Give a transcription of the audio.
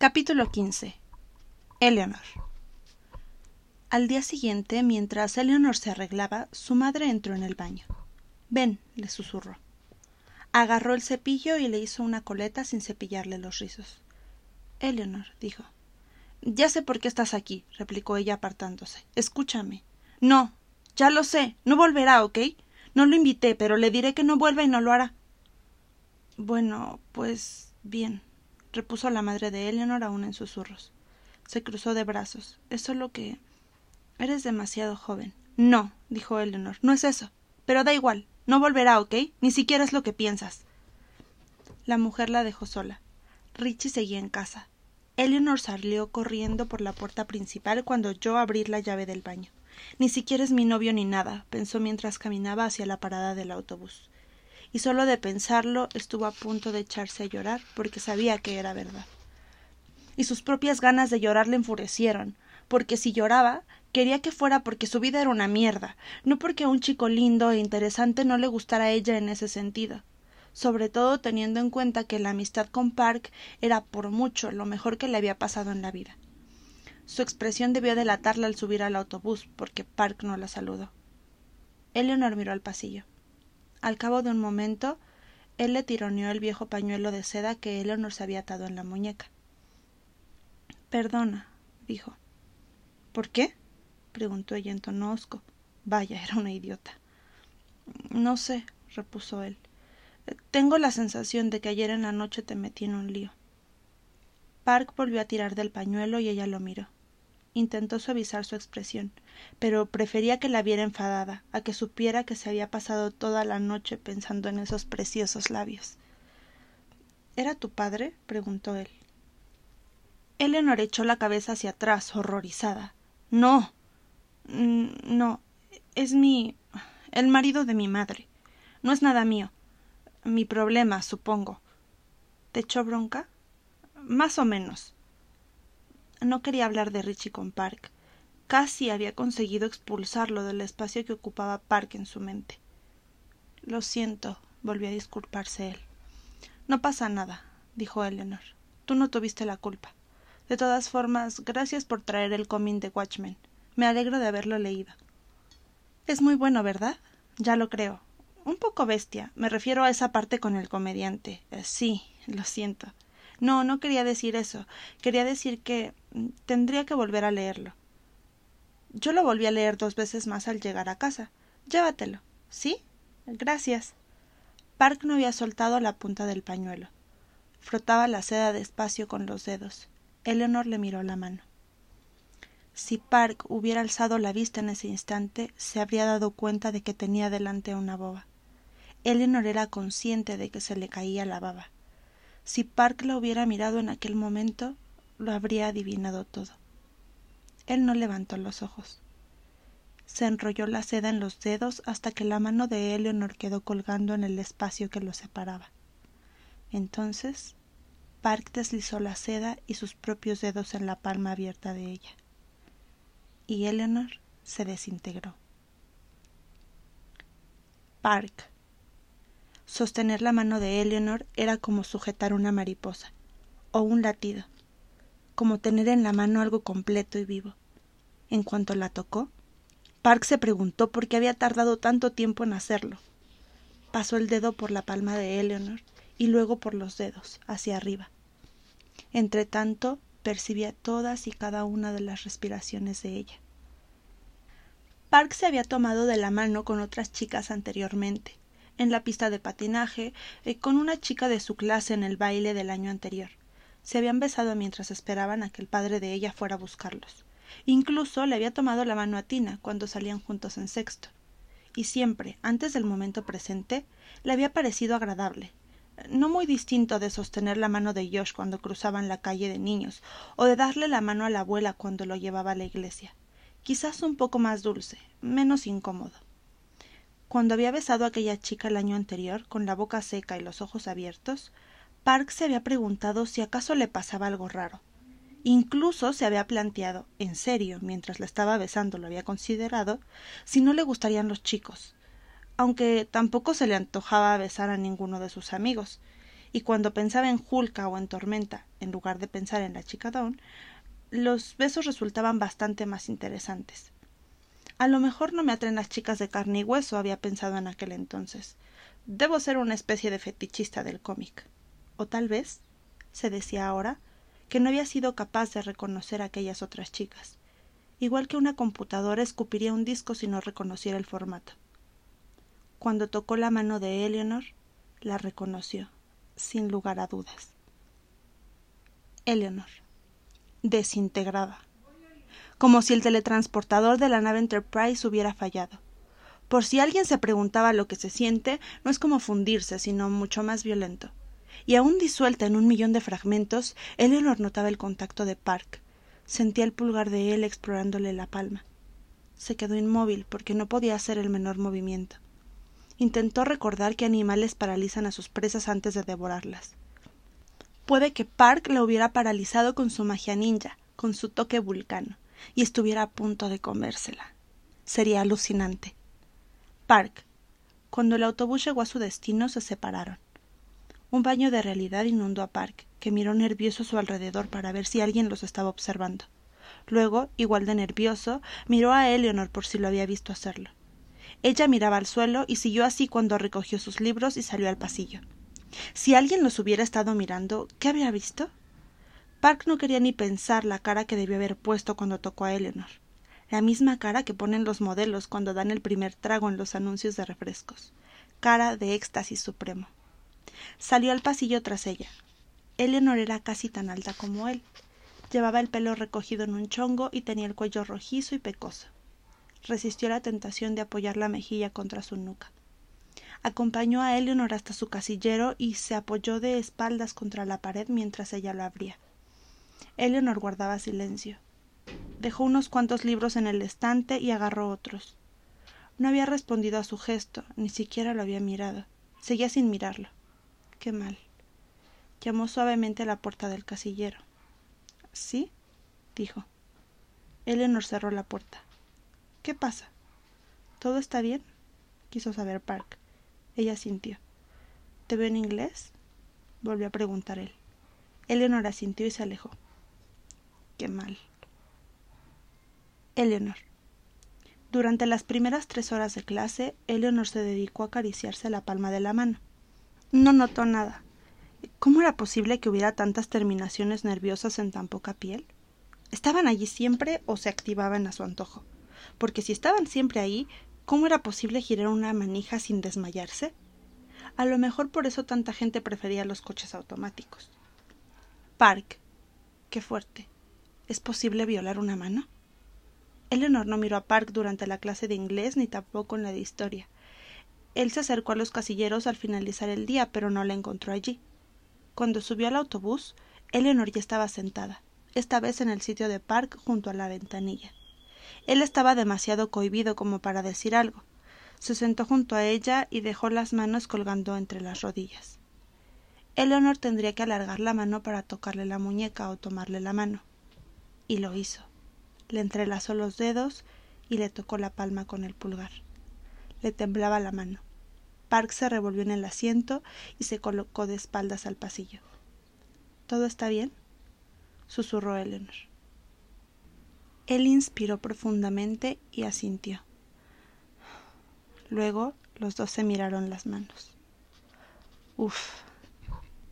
Capítulo 15. Eleanor. Al día siguiente, mientras Eleanor se arreglaba, su madre entró en el baño. Ven, le susurró. Agarró el cepillo y le hizo una coleta sin cepillarle los rizos. Eleanor, dijo. Ya sé por qué estás aquí, replicó ella apartándose. Escúchame. No, ya lo sé. No volverá, ¿ok? No lo invité, pero le diré que no vuelva y no lo hará. Bueno, pues bien, repuso la madre de Eleanor aún en susurros. Se cruzó de brazos. Es solo que. Eres demasiado joven. No, dijo Eleanor, no es eso. Pero da igual, no volverá, ¿ok? Ni siquiera es lo que piensas. La mujer la dejó sola. Richie seguía en casa. Eleanor salió corriendo por la puerta principal cuando yo abrí la llave del baño. Ni siquiera es mi novio ni nada, pensó mientras caminaba hacia la parada del autobús y solo de pensarlo estuvo a punto de echarse a llorar porque sabía que era verdad. Y sus propias ganas de llorar le enfurecieron, porque si lloraba, quería que fuera porque su vida era una mierda, no porque un chico lindo e interesante no le gustara a ella en ese sentido, sobre todo teniendo en cuenta que la amistad con Park era por mucho lo mejor que le había pasado en la vida. Su expresión debió delatarla al subir al autobús, porque Park no la saludó. Eleanor miró al pasillo. Al cabo de un momento, él le tironeó el viejo pañuelo de seda que Eleanor se había atado en la muñeca. Perdona, dijo. ¿Por qué? preguntó ella en tono hosco. Vaya, era una idiota. No sé, repuso él. Tengo la sensación de que ayer en la noche te metí en un lío. Park volvió a tirar del pañuelo y ella lo miró. Intentó suavizar su expresión, pero prefería que la viera enfadada, a que supiera que se había pasado toda la noche pensando en esos preciosos labios. ¿Era tu padre? preguntó él. Eleanor echó la cabeza hacia atrás, horrorizada. No. No. Es mi. el marido de mi madre. No es nada mío. Mi problema, supongo. ¿Te echó bronca? Más o menos. No quería hablar de Richie con Park. Casi había conseguido expulsarlo del espacio que ocupaba Park en su mente. Lo siento, volvió a disculparse él. No pasa nada, dijo Eleanor. Tú no tuviste la culpa. De todas formas, gracias por traer el cómic de Watchmen. Me alegro de haberlo leído. Es muy bueno, ¿verdad? Ya lo creo. Un poco bestia. Me refiero a esa parte con el comediante. Eh, sí, lo siento. No, no quería decir eso. Quería decir que mm, tendría que volver a leerlo. Yo lo volví a leer dos veces más al llegar a casa. Llévatelo. ¿Sí? Gracias. Park no había soltado la punta del pañuelo. Frotaba la seda despacio con los dedos. Eleanor le miró la mano. Si Park hubiera alzado la vista en ese instante, se habría dado cuenta de que tenía delante una boba. Eleanor era consciente de que se le caía la baba. Si Park la hubiera mirado en aquel momento, lo habría adivinado todo. Él no levantó los ojos. Se enrolló la seda en los dedos hasta que la mano de Eleanor quedó colgando en el espacio que lo separaba. Entonces, Park deslizó la seda y sus propios dedos en la palma abierta de ella. Y Eleanor se desintegró. Park Sostener la mano de Eleanor era como sujetar una mariposa, o un latido, como tener en la mano algo completo y vivo. En cuanto la tocó, Park se preguntó por qué había tardado tanto tiempo en hacerlo. Pasó el dedo por la palma de Eleanor y luego por los dedos, hacia arriba. Entretanto, percibía todas y cada una de las respiraciones de ella. Park se había tomado de la mano con otras chicas anteriormente, en la pista de patinaje eh, con una chica de su clase en el baile del año anterior. Se habían besado mientras esperaban a que el padre de ella fuera a buscarlos. Incluso le había tomado la mano a Tina cuando salían juntos en sexto. Y siempre, antes del momento presente, le había parecido agradable, no muy distinto de sostener la mano de Josh cuando cruzaban la calle de niños, o de darle la mano a la abuela cuando lo llevaba a la iglesia. Quizás un poco más dulce, menos incómodo. Cuando había besado a aquella chica el año anterior, con la boca seca y los ojos abiertos, Park se había preguntado si acaso le pasaba algo raro. Incluso se había planteado, en serio, mientras la estaba besando lo había considerado, si no le gustarían los chicos, aunque tampoco se le antojaba besar a ninguno de sus amigos, y cuando pensaba en Julka o en Tormenta, en lugar de pensar en la chica Dawn, los besos resultaban bastante más interesantes. A lo mejor no me atraen las chicas de carne y hueso, había pensado en aquel entonces. Debo ser una especie de fetichista del cómic. O tal vez, se decía ahora, que no había sido capaz de reconocer a aquellas otras chicas. Igual que una computadora escupiría un disco si no reconociera el formato. Cuando tocó la mano de Eleanor, la reconoció, sin lugar a dudas. Eleanor desintegrada, como si el teletransportador de la nave Enterprise hubiera fallado. Por si alguien se preguntaba lo que se siente, no es como fundirse, sino mucho más violento. Y aún disuelta en un millón de fragmentos, Eleanor notaba el contacto de Park. Sentía el pulgar de él explorándole la palma. Se quedó inmóvil porque no podía hacer el menor movimiento. Intentó recordar que animales paralizan a sus presas antes de devorarlas. Puede que Park la hubiera paralizado con su magia ninja, con su toque vulcano, y estuviera a punto de comérsela. Sería alucinante. Park. Cuando el autobús llegó a su destino, se separaron. Un baño de realidad inundó a Park, que miró nervioso a su alrededor para ver si alguien los estaba observando. Luego, igual de nervioso, miró a Eleanor por si lo había visto hacerlo. Ella miraba al suelo y siguió así cuando recogió sus libros y salió al pasillo. Si alguien los hubiera estado mirando, ¿qué habría visto? Park no quería ni pensar la cara que debió haber puesto cuando tocó a Eleanor. La misma cara que ponen los modelos cuando dan el primer trago en los anuncios de refrescos. Cara de éxtasis supremo. Salió al pasillo tras ella. Eleanor era casi tan alta como él. Llevaba el pelo recogido en un chongo y tenía el cuello rojizo y pecoso. Resistió la tentación de apoyar la mejilla contra su nuca acompañó a Eleanor hasta su casillero y se apoyó de espaldas contra la pared mientras ella lo abría. Eleanor guardaba silencio. Dejó unos cuantos libros en el estante y agarró otros. No había respondido a su gesto, ni siquiera lo había mirado. Seguía sin mirarlo. Qué mal. Llamó suavemente a la puerta del casillero. ¿Sí? dijo. Eleanor cerró la puerta. ¿Qué pasa? ¿Todo está bien? quiso saber Park. Ella sintió. ¿Te veo en inglés? volvió a preguntar él. Eleanor asintió y se alejó. Mal. Eleanor. Durante las primeras tres horas de clase, Eleanor se dedicó a acariciarse la palma de la mano. No notó nada. ¿Cómo era posible que hubiera tantas terminaciones nerviosas en tan poca piel? ¿Estaban allí siempre o se activaban a su antojo? Porque si estaban siempre ahí, ¿Cómo era posible girar una manija sin desmayarse? A lo mejor por eso tanta gente prefería los coches automáticos. Park. Qué fuerte. ¿Es posible violar una mano? Eleanor no miró a Park durante la clase de inglés ni tampoco en la de historia. Él se acercó a los casilleros al finalizar el día, pero no la encontró allí. Cuando subió al autobús, Eleanor ya estaba sentada, esta vez en el sitio de Park junto a la ventanilla. Él estaba demasiado cohibido como para decir algo. Se sentó junto a ella y dejó las manos colgando entre las rodillas. Eleanor tendría que alargar la mano para tocarle la muñeca o tomarle la mano. Y lo hizo. Le entrelazó los dedos y le tocó la palma con el pulgar. Le temblaba la mano. Park se revolvió en el asiento y se colocó de espaldas al pasillo. ¿Todo está bien? susurró Eleanor. Él inspiró profundamente y asintió. Luego los dos se miraron las manos. Uf,